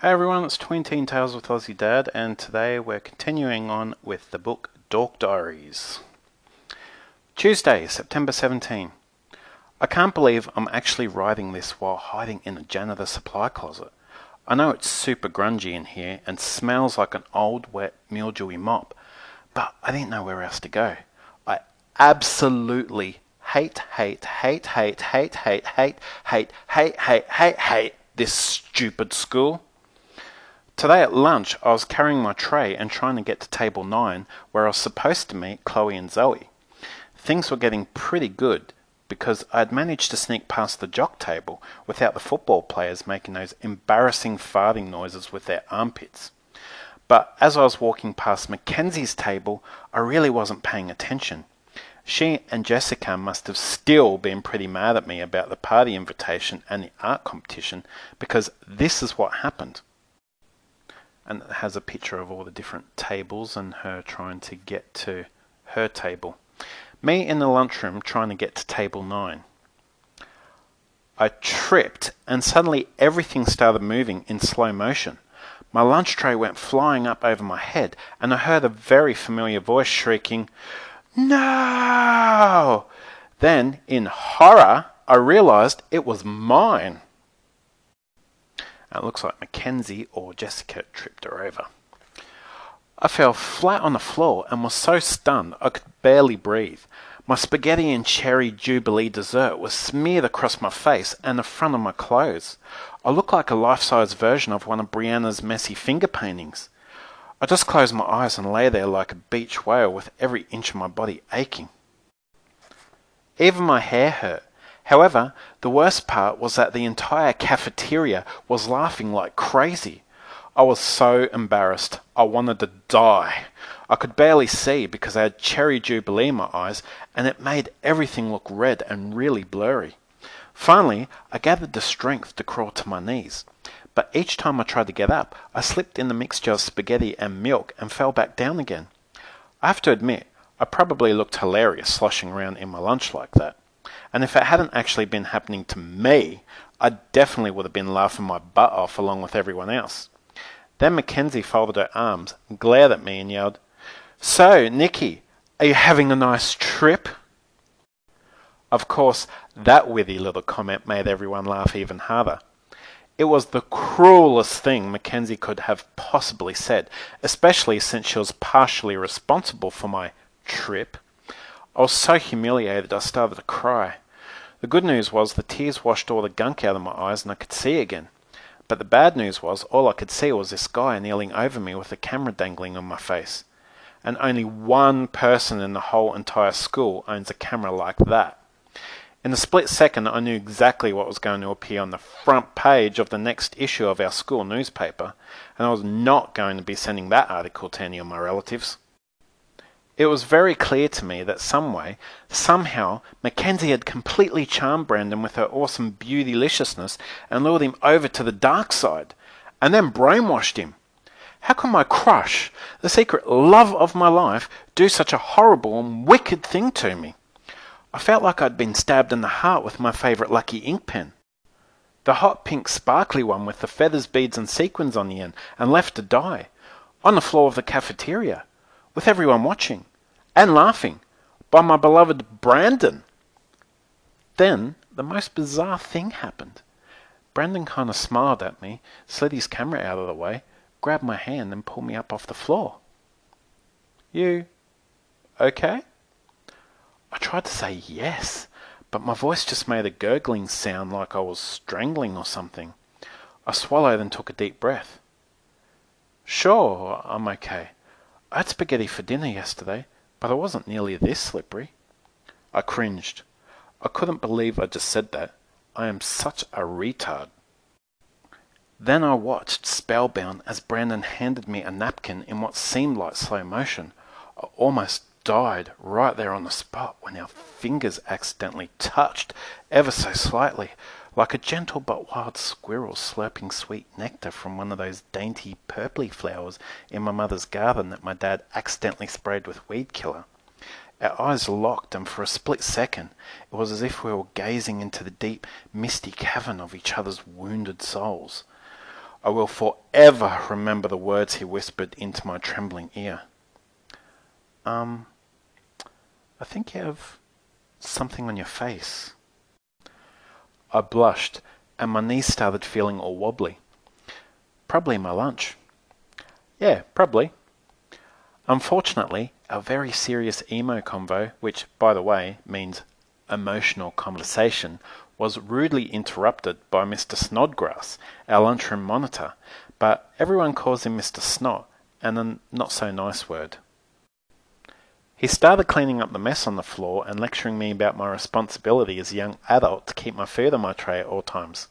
Hey everyone, it's Twin Teen Tales with Aussie Dad, and today we're continuing on with the book Dork Diaries. Tuesday, September 17. I can't believe I'm actually writing this while hiding in a janitor supply closet. I know it's super grungy in here and smells like an old, wet, mildewy mop, but I didn't know where else to go. I absolutely hate, hate, hate, hate, hate, hate, hate, hate, hate, hate, hate, hate this stupid school. Today at lunch, I was carrying my tray and trying to get to table 9, where I was supposed to meet Chloe and Zoe. Things were getting pretty good because I had managed to sneak past the jock table without the football players making those embarrassing farting noises with their armpits. But as I was walking past Mackenzie's table, I really wasn't paying attention. She and Jessica must have still been pretty mad at me about the party invitation and the art competition because this is what happened and has a picture of all the different tables and her trying to get to her table. Me in the lunchroom trying to get to table 9. I tripped and suddenly everything started moving in slow motion. My lunch tray went flying up over my head and I heard a very familiar voice shrieking, No! Then, in horror, I realized it was mine. It looks like Mackenzie or Jessica tripped her over. I fell flat on the floor and was so stunned I could barely breathe. My spaghetti and cherry jubilee dessert was smeared across my face and the front of my clothes. I looked like a life-size version of one of Brianna's messy finger paintings. I just closed my eyes and lay there like a beach whale with every inch of my body aching. Even my hair hurt. However, the worst part was that the entire cafeteria was laughing like crazy. I was so embarrassed. I wanted to die. I could barely see because I had cherry jubilee in my eyes and it made everything look red and really blurry. Finally, I gathered the strength to crawl to my knees. But each time I tried to get up, I slipped in the mixture of spaghetti and milk and fell back down again. I have to admit, I probably looked hilarious sloshing around in my lunch like that. And if it hadn't actually been happening to me, I definitely would have been laughing my butt off along with everyone else. Then Mackenzie folded her arms, glared at me, and yelled, So, Nikki, are you having a nice trip? Of course, that witty little comment made everyone laugh even harder. It was the cruelest thing Mackenzie could have possibly said, especially since she was partially responsible for my trip. I was so humiliated I started to cry. The good news was the tears washed all the gunk out of my eyes and I could see again. But the bad news was all I could see was this guy kneeling over me with a camera dangling on my face. And only one person in the whole entire school owns a camera like that. In a split second, I knew exactly what was going to appear on the front page of the next issue of our school newspaper, and I was not going to be sending that article to any of my relatives. It was very clear to me that some way, somehow, Mackenzie had completely charmed Brandon with her awesome beautyliciousness and lured him over to the dark side, and then brainwashed him. How could my crush, the secret love of my life, do such a horrible and wicked thing to me? I felt like I'd been stabbed in the heart with my favourite lucky ink pen. The hot pink sparkly one with the feathers, beads, and sequins on the end, and left to die, on the floor of the cafeteria with everyone watching and laughing by my beloved Brandon. Then the most bizarre thing happened. Brandon kind of smiled at me, slid his camera out of the way, grabbed my hand, and pulled me up off the floor. You okay? I tried to say yes, but my voice just made a gurgling sound like I was strangling or something. I swallowed and took a deep breath. Sure, I'm okay. I had spaghetti for dinner yesterday, but I wasn't nearly this slippery. I cringed. I couldn't believe I just said that. I am such a retard. Then I watched, spellbound, as Brandon handed me a napkin in what seemed like slow motion. I almost died right there on the spot when our fingers accidentally touched ever so slightly like a gentle but wild squirrel slurping sweet nectar from one of those dainty purply flowers in my mother's garden that my dad accidentally sprayed with weed killer. Our eyes locked, and for a split second it was as if we were gazing into the deep, misty cavern of each other's wounded souls. I will forever remember the words he whispered into my trembling ear. Um, I think you have something on your face. I blushed, and my knees started feeling all wobbly. Probably my lunch. Yeah, probably. Unfortunately, our very serious emo convo, which, by the way, means emotional conversation, was rudely interrupted by Mr. Snodgrass, our lunchroom monitor, but everyone calls him Mr. Snot, and a not so nice word. He started cleaning up the mess on the floor and lecturing me about my responsibility as a young adult to keep my food on my tray at all times.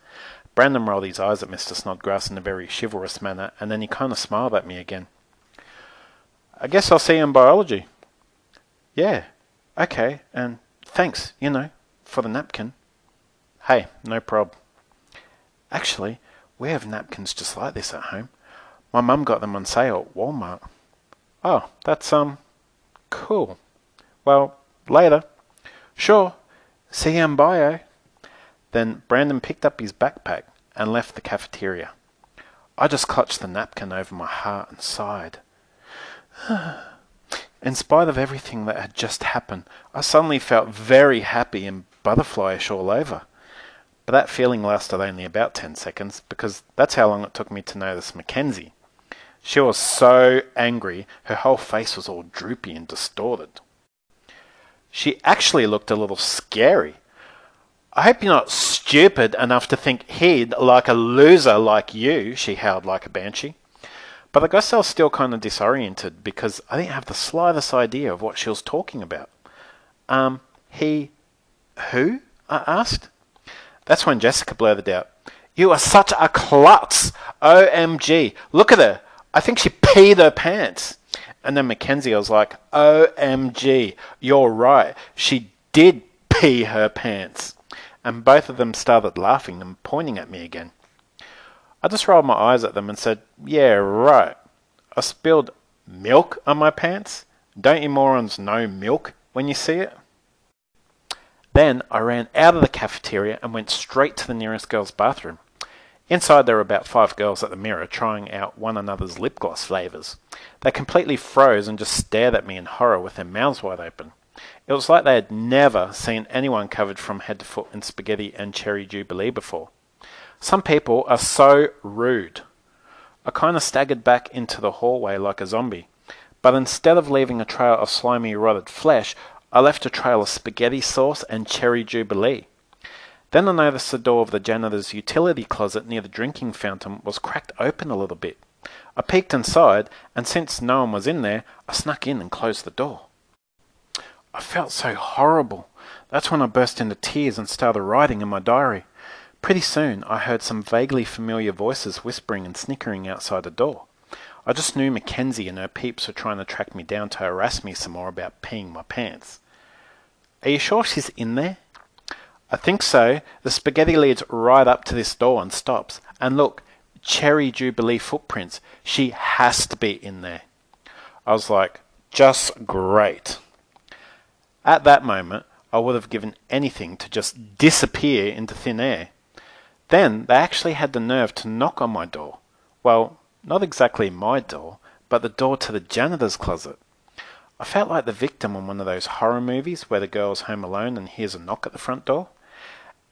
Brandon rolled his eyes at Mr. Snodgrass in a very chivalrous manner, and then he kind of smiled at me again. I guess I'll see you in biology. Yeah, okay, and thanks, you know, for the napkin. Hey, no prob. Actually, we have napkins just like this at home. My mum got them on sale at Walmart. Oh, that's, um, Cool. Well, later. Sure. See you in bio. Then Brandon picked up his backpack and left the cafeteria. I just clutched the napkin over my heart and sighed. In spite of everything that had just happened, I suddenly felt very happy and butterflyish all over. But that feeling lasted only about ten seconds, because that's how long it took me to notice Mackenzie. She was so angry, her whole face was all droopy and distorted. She actually looked a little scary. I hope you're not stupid enough to think he'd like a loser like you, she howled like a banshee. But I guess I was still kind of disoriented because I didn't have the slightest idea of what she was talking about. Um, he. who? I asked. That's when Jessica blurted out, You are such a klutz! OMG! Look at her! I think she peed her pants. And then Mackenzie was like, OMG, you're right. She did pee her pants. And both of them started laughing and pointing at me again. I just rolled my eyes at them and said, Yeah, right. I spilled milk on my pants. Don't you morons know milk when you see it? Then I ran out of the cafeteria and went straight to the nearest girl's bathroom. Inside, there were about five girls at the mirror trying out one another's lip gloss flavours. They completely froze and just stared at me in horror with their mouths wide open. It was like they had never seen anyone covered from head to foot in spaghetti and cherry jubilee before. Some people are so rude. I kind of staggered back into the hallway like a zombie, but instead of leaving a trail of slimy, rotted flesh, I left a trail of spaghetti sauce and cherry jubilee. Then I noticed the door of the janitor's utility closet near the drinking fountain was cracked open a little bit. I peeked inside, and since no one was in there, I snuck in and closed the door. I felt so horrible. That's when I burst into tears and started writing in my diary. Pretty soon, I heard some vaguely familiar voices whispering and snickering outside the door. I just knew Mackenzie and her peeps were trying to track me down to harass me some more about peeing my pants. Are you sure she's in there? I think so. The spaghetti leads right up to this door and stops. And look, Cherry Jubilee footprints. She has to be in there. I was like, just great. At that moment, I would have given anything to just disappear into thin air. Then they actually had the nerve to knock on my door. Well, not exactly my door, but the door to the janitor's closet. I felt like the victim in one of those horror movies where the girl's home alone and hears a knock at the front door.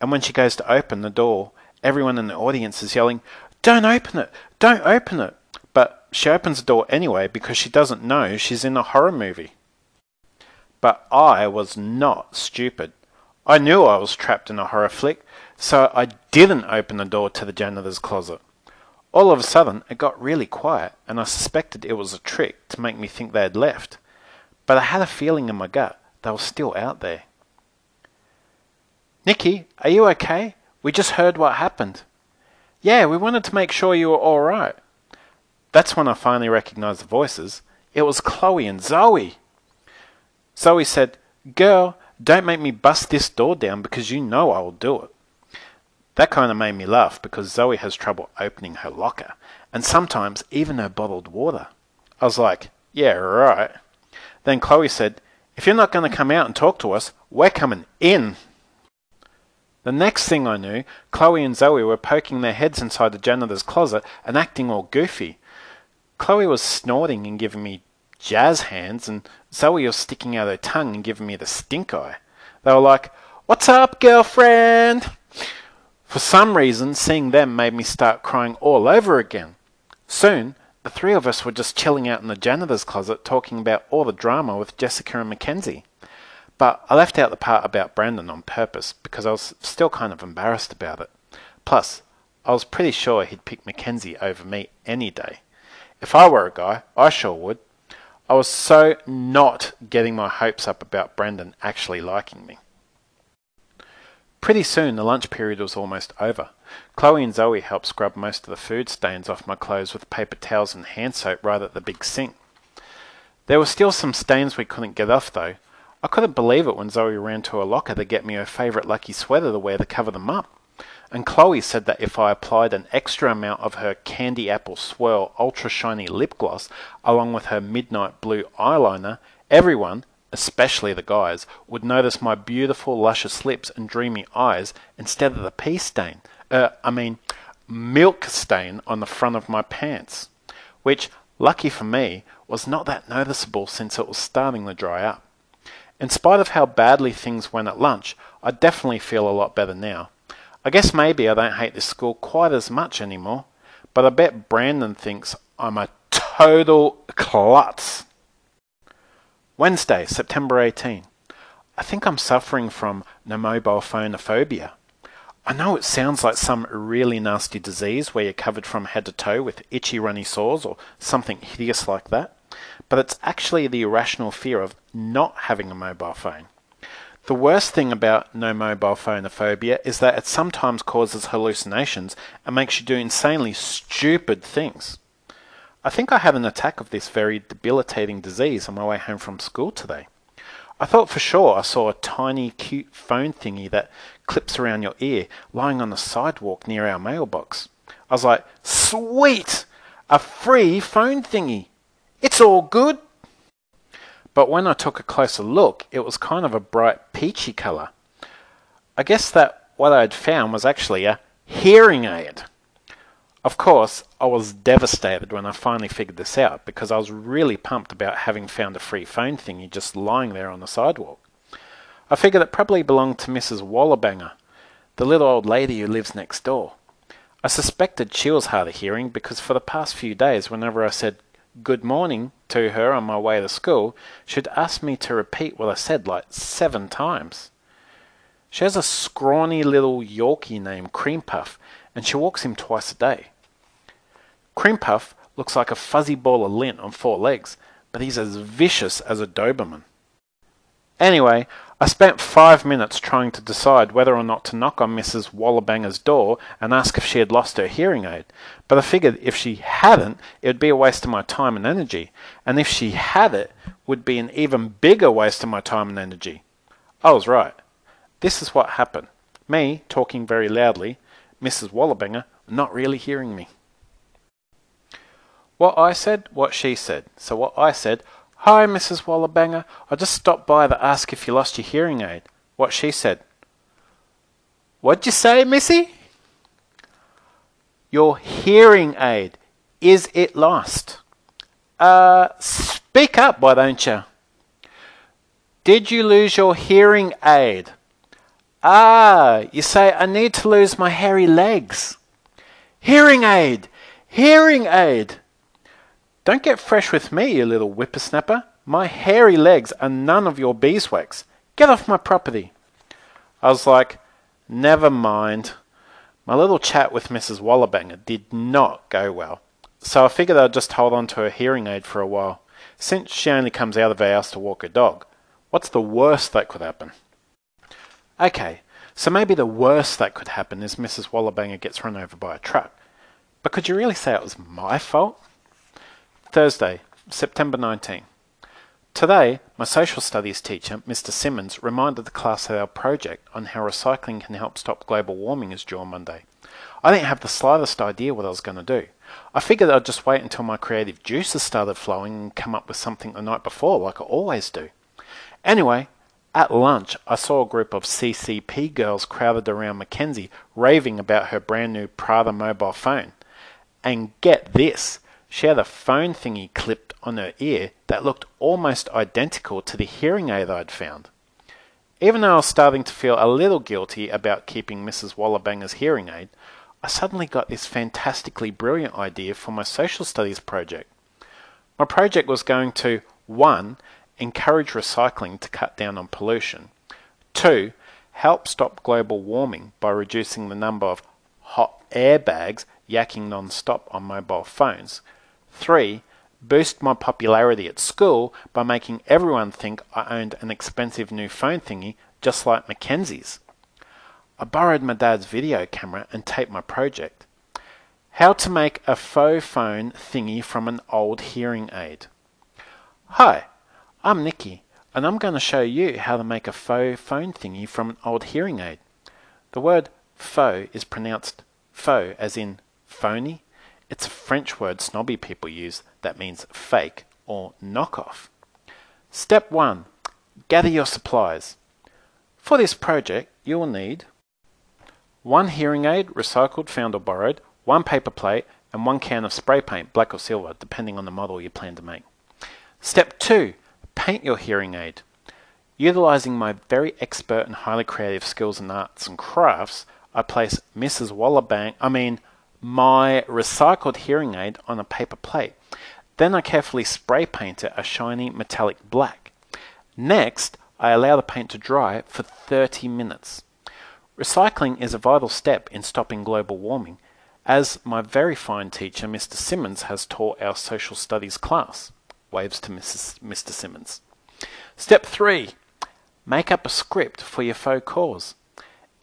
And when she goes to open the door, everyone in the audience is yelling, Don't open it! Don't open it! But she opens the door anyway because she doesn't know she's in a horror movie. But I was not stupid. I knew I was trapped in a horror flick, so I didn't open the door to the janitor's closet. All of a sudden, it got really quiet, and I suspected it was a trick to make me think they had left. But I had a feeling in my gut they were still out there. Nikki, are you okay? We just heard what happened. Yeah, we wanted to make sure you were all right. That's when I finally recognized the voices. It was Chloe and Zoe. Zoe said, Girl, don't make me bust this door down because you know I will do it. That kind of made me laugh because Zoe has trouble opening her locker and sometimes even her bottled water. I was like, Yeah, right. Then Chloe said, If you're not going to come out and talk to us, we're coming in. The next thing I knew, Chloe and Zoe were poking their heads inside the janitor's closet and acting all goofy. Chloe was snorting and giving me jazz hands, and Zoe was sticking out her tongue and giving me the stink eye. They were like, What's up, girlfriend? For some reason, seeing them made me start crying all over again. Soon, the three of us were just chilling out in the janitor's closet talking about all the drama with Jessica and Mackenzie. But I left out the part about Brandon on purpose because I was still kind of embarrassed about it. Plus, I was pretty sure he'd pick Mackenzie over me any day. If I were a guy, I sure would. I was so not getting my hopes up about Brandon actually liking me. Pretty soon the lunch period was almost over. Chloe and Zoe helped scrub most of the food stains off my clothes with paper towels and hand soap right at the big sink. There were still some stains we couldn't get off though. I couldn't believe it when Zoe ran to her locker to get me her favourite lucky sweater to wear to cover them up. And Chloe said that if I applied an extra amount of her Candy Apple Swirl Ultra Shiny Lip Gloss along with her Midnight Blue eyeliner, everyone, especially the guys, would notice my beautiful, luscious lips and dreamy eyes instead of the pea stain. Uh, I mean, milk stain on the front of my pants, which, lucky for me, was not that noticeable since it was starting to dry up. In spite of how badly things went at lunch, I definitely feel a lot better now. I guess maybe I don't hate this school quite as much anymore, but I bet Brandon thinks I'm a total klutz. Wednesday, September 18. I think I'm suffering from no mobile phonophobia. I know it sounds like some really nasty disease where you're covered from head to toe with itchy runny sores or something hideous like that, but it's actually the irrational fear of not having a mobile phone. The worst thing about no mobile phonophobia is that it sometimes causes hallucinations and makes you do insanely stupid things. I think I had an attack of this very debilitating disease on my way home from school today. I thought for sure I saw a tiny, cute phone thingy that clips around your ear lying on the sidewalk near our mailbox. I was like, sweet! A free phone thingy! It's all good! But when I took a closer look, it was kind of a bright peachy colour. I guess that what I had found was actually a hearing aid. Of course, I was devastated when I finally figured this out because I was really pumped about having found a free phone thingy just lying there on the sidewalk. I figured it probably belonged to Mrs. Wallabanger, the little old lady who lives next door. I suspected she was hard of hearing because for the past few days, whenever I said good morning to her on my way to school, she'd ask me to repeat what I said like seven times. She has a scrawny little Yorkie named Cream Puff, and she walks him twice a day. Cream Puff looks like a fuzzy ball of lint on four legs, but he's as vicious as a Doberman. Anyway, I spent five minutes trying to decide whether or not to knock on Mrs. Wallabanger's door and ask if she had lost her hearing aid, but I figured if she hadn't, it would be a waste of my time and energy, and if she had it, would be an even bigger waste of my time and energy. I was right. This is what happened. Me talking very loudly, Mrs. Wallabanger not really hearing me. What I said, what she said. So what I said, Hi, Mrs. Wallabanger. I just stopped by to ask if you lost your hearing aid. What she said. What'd you say, Missy? Your hearing aid. Is it lost? Uh, speak up, why don't you? Did you lose your hearing aid? Ah, you say I need to lose my hairy legs. Hearing aid! Hearing aid! Don't get fresh with me, you little whippersnapper. My hairy legs are none of your beeswax. Get off my property. I was like, never mind. My little chat with Mrs. Wallabanger did not go well, so I figured I'd just hold on to her hearing aid for a while, since she only comes out of her house to walk her dog. What's the worst that could happen? Okay, so maybe the worst that could happen is Mrs. Wallabanger gets run over by a truck. But could you really say it was my fault? Thursday, September 19. Today, my social studies teacher, Mr. Simmons, reminded the class that our project on how recycling can help stop global warming is due on Monday. I didn't have the slightest idea what I was going to do. I figured I'd just wait until my creative juices started flowing and come up with something the night before, like I always do. Anyway, At lunch, I saw a group of CCP girls crowded around Mackenzie, raving about her brand new Prada mobile phone. And get this, she had a phone thingy clipped on her ear that looked almost identical to the hearing aid I'd found. Even though I was starting to feel a little guilty about keeping Mrs. Wallabanger's hearing aid, I suddenly got this fantastically brilliant idea for my social studies project. My project was going to 1. Encourage recycling to cut down on pollution. 2. Help stop global warming by reducing the number of hot air bags yakking non stop on mobile phones. 3 boost my popularity at school by making everyone think I owned an expensive new phone thingy just like Mackenzie's. I borrowed my dad's video camera and taped my project. How to make a faux phone thingy from an old hearing aid. Hi, I'm Nikki, and I'm going to show you how to make a faux phone thingy from an old hearing aid. The word faux is pronounced faux as in phony it's a French word snobby people use that means fake or knockoff. Step 1. Gather your supplies. For this project, you will need one hearing aid, recycled, found or borrowed, one paper plate, and one can of spray paint, black or silver, depending on the model you plan to make. Step 2. Paint your hearing aid. Utilizing my very expert and highly creative skills in arts and crafts, I place Mrs. Wallabang, I mean, my recycled hearing aid on a paper plate. Then I carefully spray paint it a shiny metallic black. Next, I allow the paint to dry for 30 minutes. Recycling is a vital step in stopping global warming, as my very fine teacher, Mr. Simmons, has taught our social studies class. Waves to Mrs. Mr. Simmons. Step 3. Make up a script for your faux cause.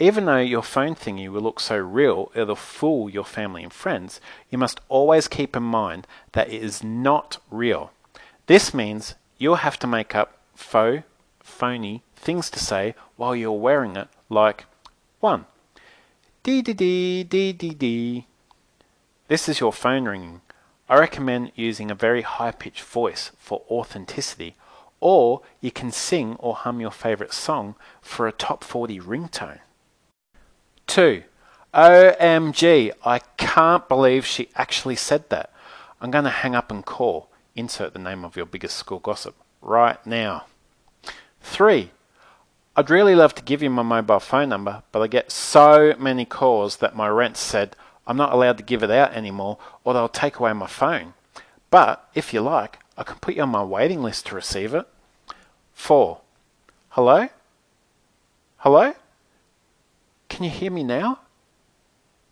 Even though your phone thingy will look so real it'll fool your family and friends, you must always keep in mind that it is not real. This means you'll have to make up faux, phony things to say while you're wearing it, like 1. Dee dee dee dee dee dee. This is your phone ringing. I recommend using a very high pitched voice for authenticity, or you can sing or hum your favorite song for a top 40 ringtone. 2. OMG, I can't believe she actually said that. I'm going to hang up and call. Insert the name of your biggest school gossip right now. 3. I'd really love to give you my mobile phone number, but I get so many calls that my rent said I'm not allowed to give it out anymore or they'll take away my phone. But if you like, I can put you on my waiting list to receive it. 4. Hello? Hello? Can you hear me now?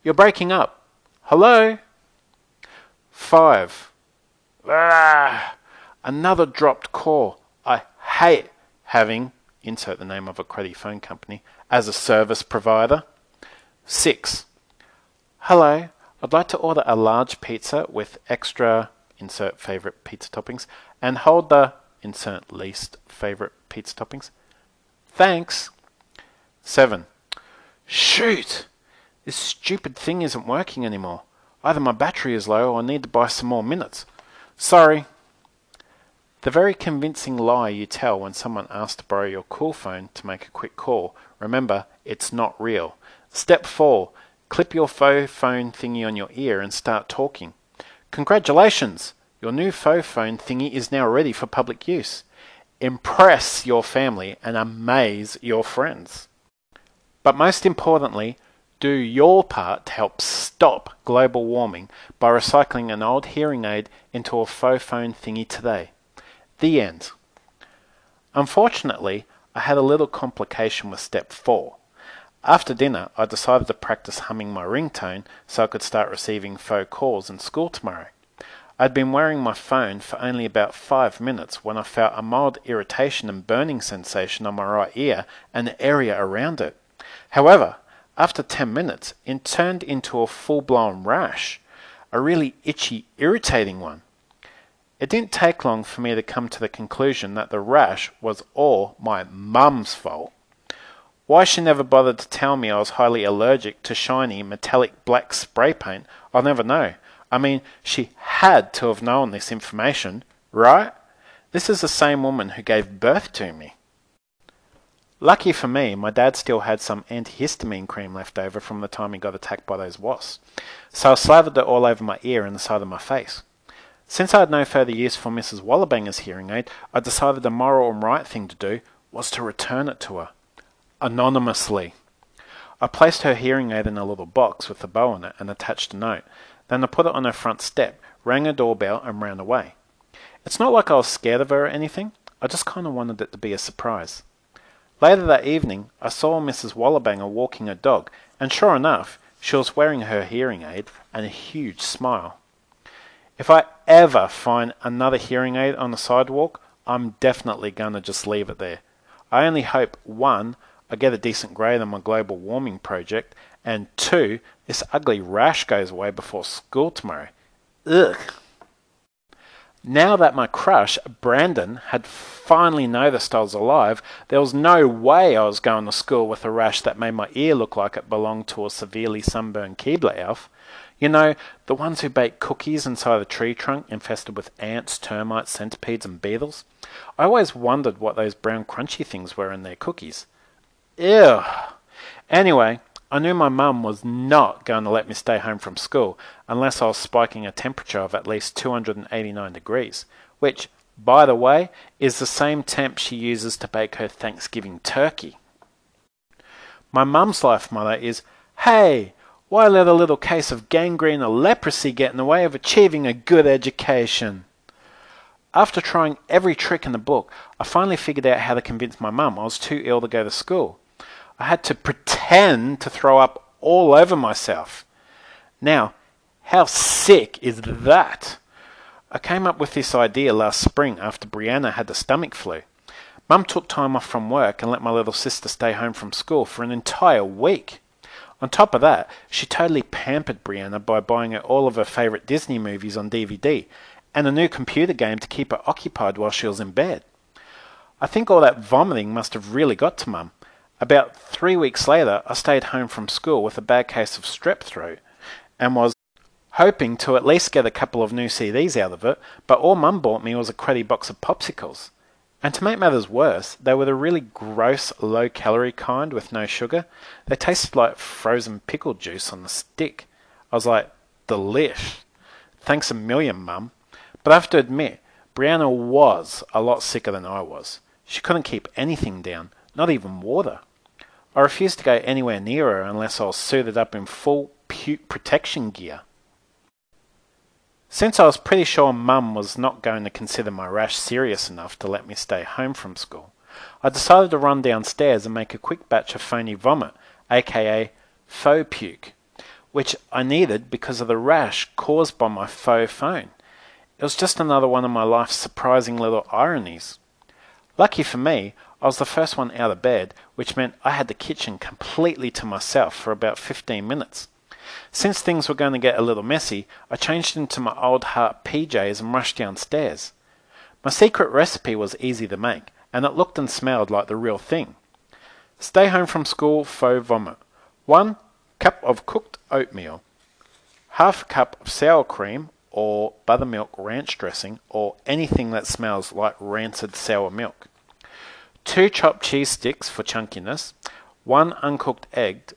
You're breaking up. Hello? Five. Ah, another dropped call. I hate having, insert the name of a credit phone company, as a service provider. Six. Hello, I'd like to order a large pizza with extra, insert favorite pizza toppings, and hold the, insert least favorite pizza toppings. Thanks. Seven. Shoot! This stupid thing isn't working anymore. Either my battery is low or I need to buy some more minutes. Sorry. The very convincing lie you tell when someone asks to borrow your cool phone to make a quick call. Remember, it's not real. Step 4. Clip your faux phone thingy on your ear and start talking. Congratulations! Your new faux phone thingy is now ready for public use. Impress your family and amaze your friends. But most importantly, do your part to help stop global warming by recycling an old hearing aid into a faux phone thingy today. The end. Unfortunately, I had a little complication with step 4. After dinner, I decided to practice humming my ringtone so I could start receiving faux calls in school tomorrow. I'd been wearing my phone for only about five minutes when I felt a mild irritation and burning sensation on my right ear and the area around it. However, after 10 minutes, it turned into a full blown rash, a really itchy, irritating one. It didn't take long for me to come to the conclusion that the rash was all my mum's fault. Why she never bothered to tell me I was highly allergic to shiny metallic black spray paint, I'll never know. I mean, she had to have known this information, right? This is the same woman who gave birth to me. Lucky for me, my dad still had some antihistamine cream left over from the time he got attacked by those wasps, so I slathered it all over my ear and the side of my face. Since I had no further use for Mrs. Wallabanger's hearing aid, I decided the moral and right thing to do was to return it to her. Anonymously. I placed her hearing aid in a little box with a bow on it and attached a note. Then I put it on her front step, rang her doorbell, and ran away. It's not like I was scared of her or anything, I just kind of wanted it to be a surprise. Later that evening, I saw Mrs. Wallabanger walking her dog, and sure enough, she was wearing her hearing aid and a huge smile. If I ever find another hearing aid on the sidewalk, I'm definitely going to just leave it there. I only hope, one, I get a decent grade on my global warming project, and two, this ugly rash goes away before school tomorrow. Ugh. Now that my crush, Brandon, had finally noticed I was alive, there was no way I was going to school with a rash that made my ear look like it belonged to a severely sunburned Keebler elf. You know, the ones who bake cookies inside a tree trunk infested with ants, termites, centipedes, and beetles. I always wondered what those brown crunchy things were in their cookies. Ew. Anyway, I knew my mum was not going to let me stay home from school unless I was spiking a temperature of at least 289 degrees, which, by the way, is the same temp she uses to bake her Thanksgiving turkey. My mum's life motto is, Hey, why let a little case of gangrene or leprosy get in the way of achieving a good education? After trying every trick in the book, I finally figured out how to convince my mum I was too ill to go to school. I had to pretend to throw up all over myself. Now, how sick is that? I came up with this idea last spring after Brianna had the stomach flu. Mum took time off from work and let my little sister stay home from school for an entire week. On top of that, she totally pampered Brianna by buying her all of her favourite Disney movies on DVD and a new computer game to keep her occupied while she was in bed. I think all that vomiting must have really got to Mum. About three weeks later, I stayed home from school with a bad case of strep throat and was hoping to at least get a couple of new CDs out of it, but all Mum bought me was a cruddy box of popsicles. And to make matters worse, they were the really gross, low calorie kind with no sugar. They tasted like frozen pickle juice on the stick. I was like, delish. Thanks a million, Mum. But I have to admit, Brianna was a lot sicker than I was. She couldn't keep anything down, not even water. I refused to go anywhere near her unless I was suited up in full puke protection gear. Since I was pretty sure Mum was not going to consider my rash serious enough to let me stay home from school, I decided to run downstairs and make a quick batch of phony vomit, aka faux puke, which I needed because of the rash caused by my faux phone. It was just another one of my life's surprising little ironies. Lucky for me, I was the first one out of bed, which meant I had the kitchen completely to myself for about 15 minutes. Since things were going to get a little messy, I changed into my old heart PJs and rushed downstairs. My secret recipe was easy to make, and it looked and smelled like the real thing. Stay home from school faux vomit. 1 cup of cooked oatmeal. Half cup of sour cream or buttermilk ranch dressing or anything that smells like rancid sour milk. 2 chopped cheese sticks for chunkiness. 1 uncooked egg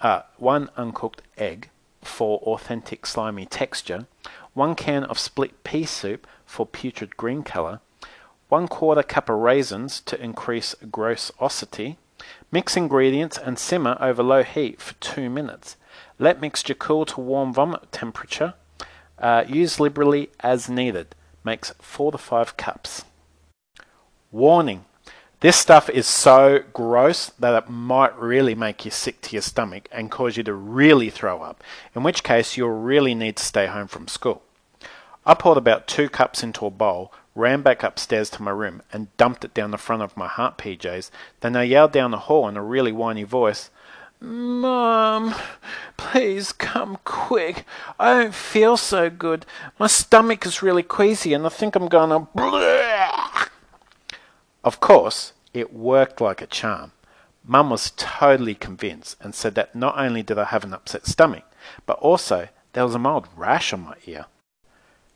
uh, one uncooked egg for authentic slimy texture, one can of split pea soup for putrid green color, one quarter cup of raisins to increase gross grossosity. Mix ingredients and simmer over low heat for two minutes. Let mixture cool to warm vomit temperature. Uh, use liberally as needed. Makes four to five cups. Warning this stuff is so gross that it might really make you sick to your stomach and cause you to really throw up, in which case you'll really need to stay home from school. I poured about two cups into a bowl, ran back upstairs to my room, and dumped it down the front of my heart PJs. Then I yelled down the hall in a really whiny voice, Mom, please come quick. I don't feel so good. My stomach is really queasy and I think I'm gonna. Of course, it worked like a charm. Mum was totally convinced and said that not only did I have an upset stomach, but also there was a mild rash on my ear.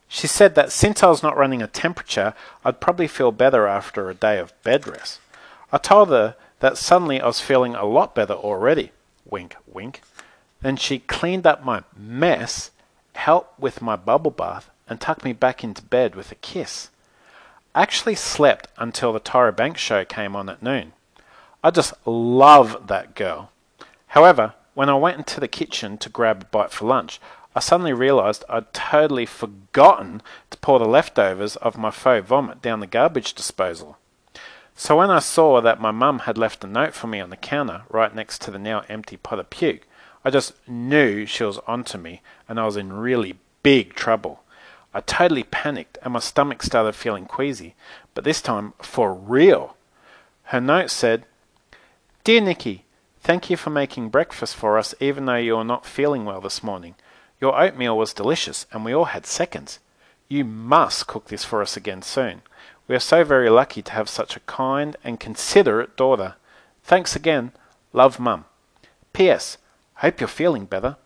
She said that since I was not running a temperature, I'd probably feel better after a day of bed rest. I told her that suddenly I was feeling a lot better already. Wink, wink. Then she cleaned up my mess, helped with my bubble bath, and tucked me back into bed with a kiss. Actually slept until the Tyra Banks show came on at noon. I just love that girl. However, when I went into the kitchen to grab a bite for lunch, I suddenly realised I'd totally forgotten to pour the leftovers of my faux vomit down the garbage disposal. So when I saw that my mum had left a note for me on the counter right next to the now empty pot of puke, I just knew she was onto me and I was in really big trouble. I totally panicked and my stomach started feeling queasy, but this time for real. Her note said, Dear Nikki, thank you for making breakfast for us even though you are not feeling well this morning. Your oatmeal was delicious and we all had seconds. You must cook this for us again soon. We are so very lucky to have such a kind and considerate daughter. Thanks again. Love, Mum. P.S. Hope you're feeling better.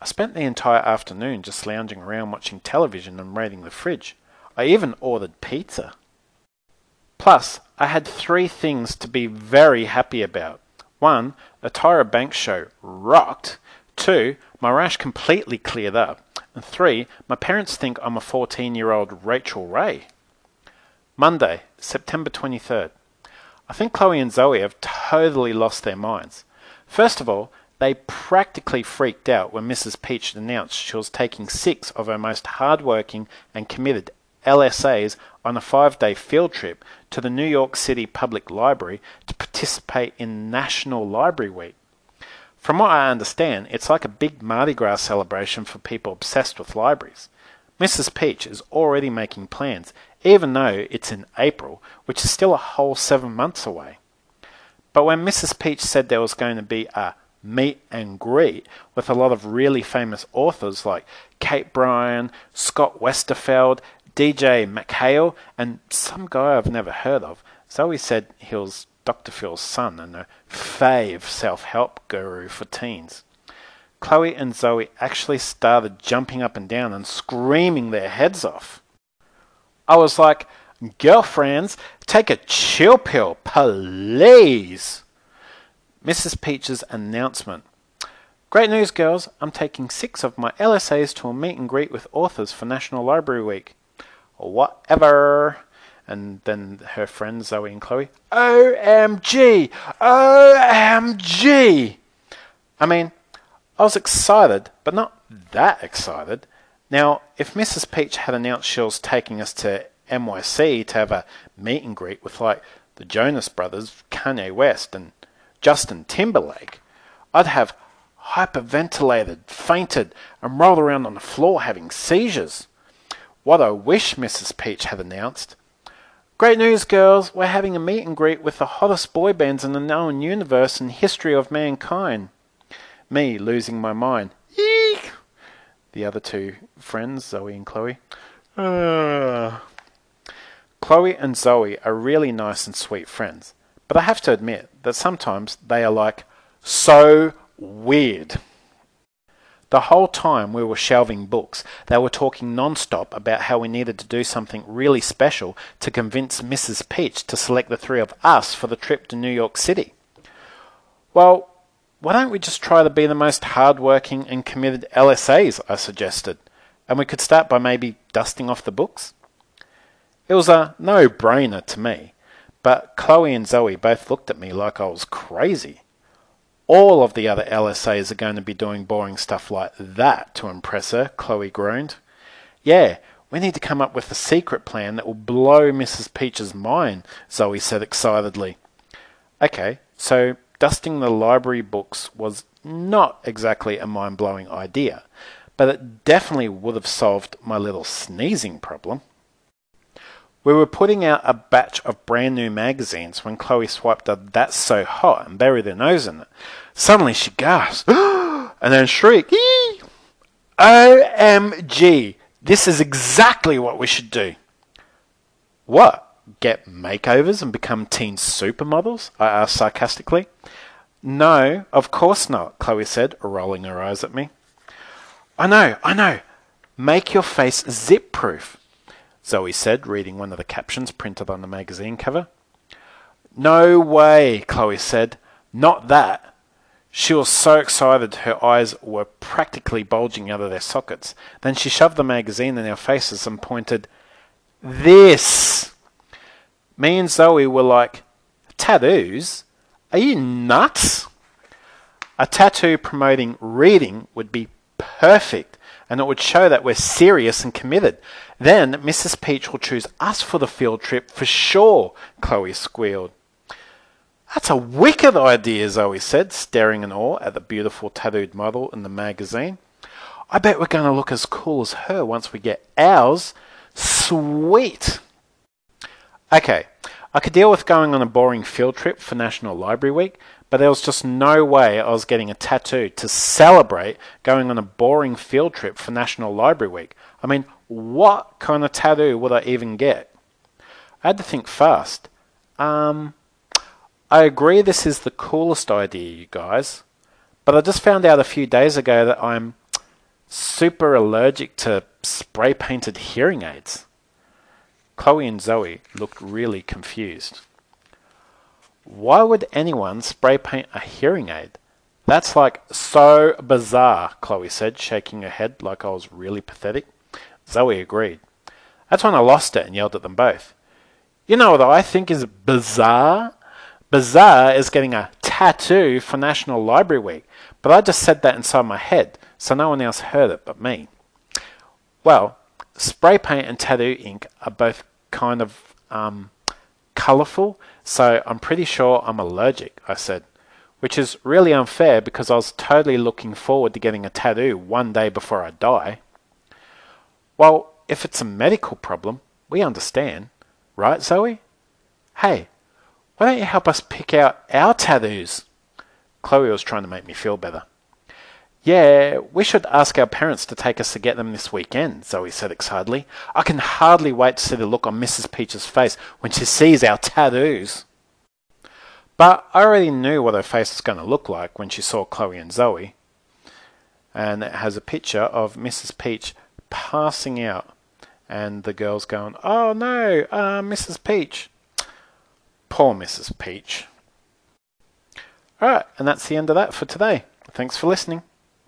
I spent the entire afternoon just lounging around watching television and raiding the fridge. I even ordered pizza. Plus, I had three things to be very happy about. One, the Tyra Banks show rocked. Two, my rash completely cleared up. And three, my parents think I'm a 14 year old Rachael Ray. Monday, September 23rd. I think Chloe and Zoe have totally lost their minds. First of all, they practically freaked out when Mrs. Peach announced she was taking six of her most hardworking and committed LSAs on a five day field trip to the New York City Public Library to participate in National Library Week. From what I understand, it's like a big Mardi Gras celebration for people obsessed with libraries. Mrs. Peach is already making plans, even though it's in April, which is still a whole seven months away. But when Mrs. Peach said there was going to be a meet and greet with a lot of really famous authors like Kate Brian, Scott Westerfeld, DJ MacHale, and some guy I've never heard of, Zoe said he was Dr. Phil's son and a fave self help guru for teens. Chloe and Zoe actually started jumping up and down and screaming their heads off. I was like, girlfriends, take a chill pill, please. Mrs. Peach's announcement. Great news, girls. I'm taking six of my LSAs to a meet and greet with authors for National Library Week. Whatever. And then her friends Zoe and Chloe. OMG! OMG! I mean, I was excited, but not that excited. Now, if Mrs. Peach had announced she was taking us to NYC to have a meet and greet with like the Jonas Brothers, Kanye West, and Justin Timberlake, I'd have hyperventilated, fainted, and rolled around on the floor having seizures. What I wish Mrs. Peach had announced. Great news, girls! We're having a meet and greet with the hottest boy bands in the known universe and history of mankind. Me losing my mind. Eek! The other two friends, Zoe and Chloe. Uh. Chloe and Zoe are really nice and sweet friends, but I have to admit that sometimes they are like so weird. The whole time we were shelving books, they were talking non-stop about how we needed to do something really special to convince Mrs. Peach to select the three of us for the trip to New York City. Well, why don't we just try to be the most hardworking and committed LSAs, I suggested, and we could start by maybe dusting off the books? It was a no brainer to me, but Chloe and Zoe both looked at me like I was crazy. All of the other LSAs are going to be doing boring stuff like that to impress her, Chloe groaned. Yeah, we need to come up with a secret plan that will blow Mrs. Peach's mind, Zoe said excitedly. Okay, so dusting the library books was not exactly a mind blowing idea, but it definitely would have solved my little sneezing problem. We were putting out a batch of brand new magazines when Chloe swiped a That's So Hot and buried her nose in it. Suddenly she gasped and then shrieked, OMG! This is exactly what we should do. What? get makeovers and become teen supermodels? I asked sarcastically. No, of course not, Chloe said, rolling her eyes at me. I know, I know. Make your face zip proof, Zoe said, reading one of the captions printed on the magazine cover. No way, Chloe said. Not that. She was so excited her eyes were practically bulging out of their sockets. Then she shoved the magazine in our faces and pointed, This! Me and Zoe were like, Tattoos? Are you nuts? A tattoo promoting reading would be perfect and it would show that we're serious and committed. Then Mrs. Peach will choose us for the field trip for sure, Chloe squealed. That's a wicked idea, Zoe said, staring in awe at the beautiful tattooed model in the magazine. I bet we're going to look as cool as her once we get ours. Sweet! Okay, I could deal with going on a boring field trip for National Library Week, but there was just no way I was getting a tattoo to celebrate going on a boring field trip for National Library Week. I mean, what kind of tattoo would I even get? I had to think fast. Um, I agree this is the coolest idea, you guys, but I just found out a few days ago that I'm super allergic to spray painted hearing aids. Chloe and Zoe looked really confused. Why would anyone spray paint a hearing aid? That's like so bizarre, Chloe said, shaking her head like I was really pathetic. Zoe agreed. That's when I lost it and yelled at them both. You know what I think is bizarre? Bizarre is getting a tattoo for National Library Week, but I just said that inside my head, so no one else heard it but me. Well, spray paint and tattoo ink are both kind of um, colourful, so I'm pretty sure I'm allergic, I said, which is really unfair because I was totally looking forward to getting a tattoo one day before I die. Well, if it's a medical problem, we understand, right, Zoe? Hey, why don't you help us pick out our tattoos? Chloe was trying to make me feel better. Yeah, we should ask our parents to take us to get them this weekend, Zoe said excitedly. I can hardly wait to see the look on Mrs. Peach's face when she sees our tattoos. But I already knew what her face was going to look like when she saw Chloe and Zoe. And it has a picture of Mrs. Peach passing out, and the girls going, Oh no, uh, Mrs. Peach. Poor Mrs. Peach. Alright, and that's the end of that for today. Thanks for listening.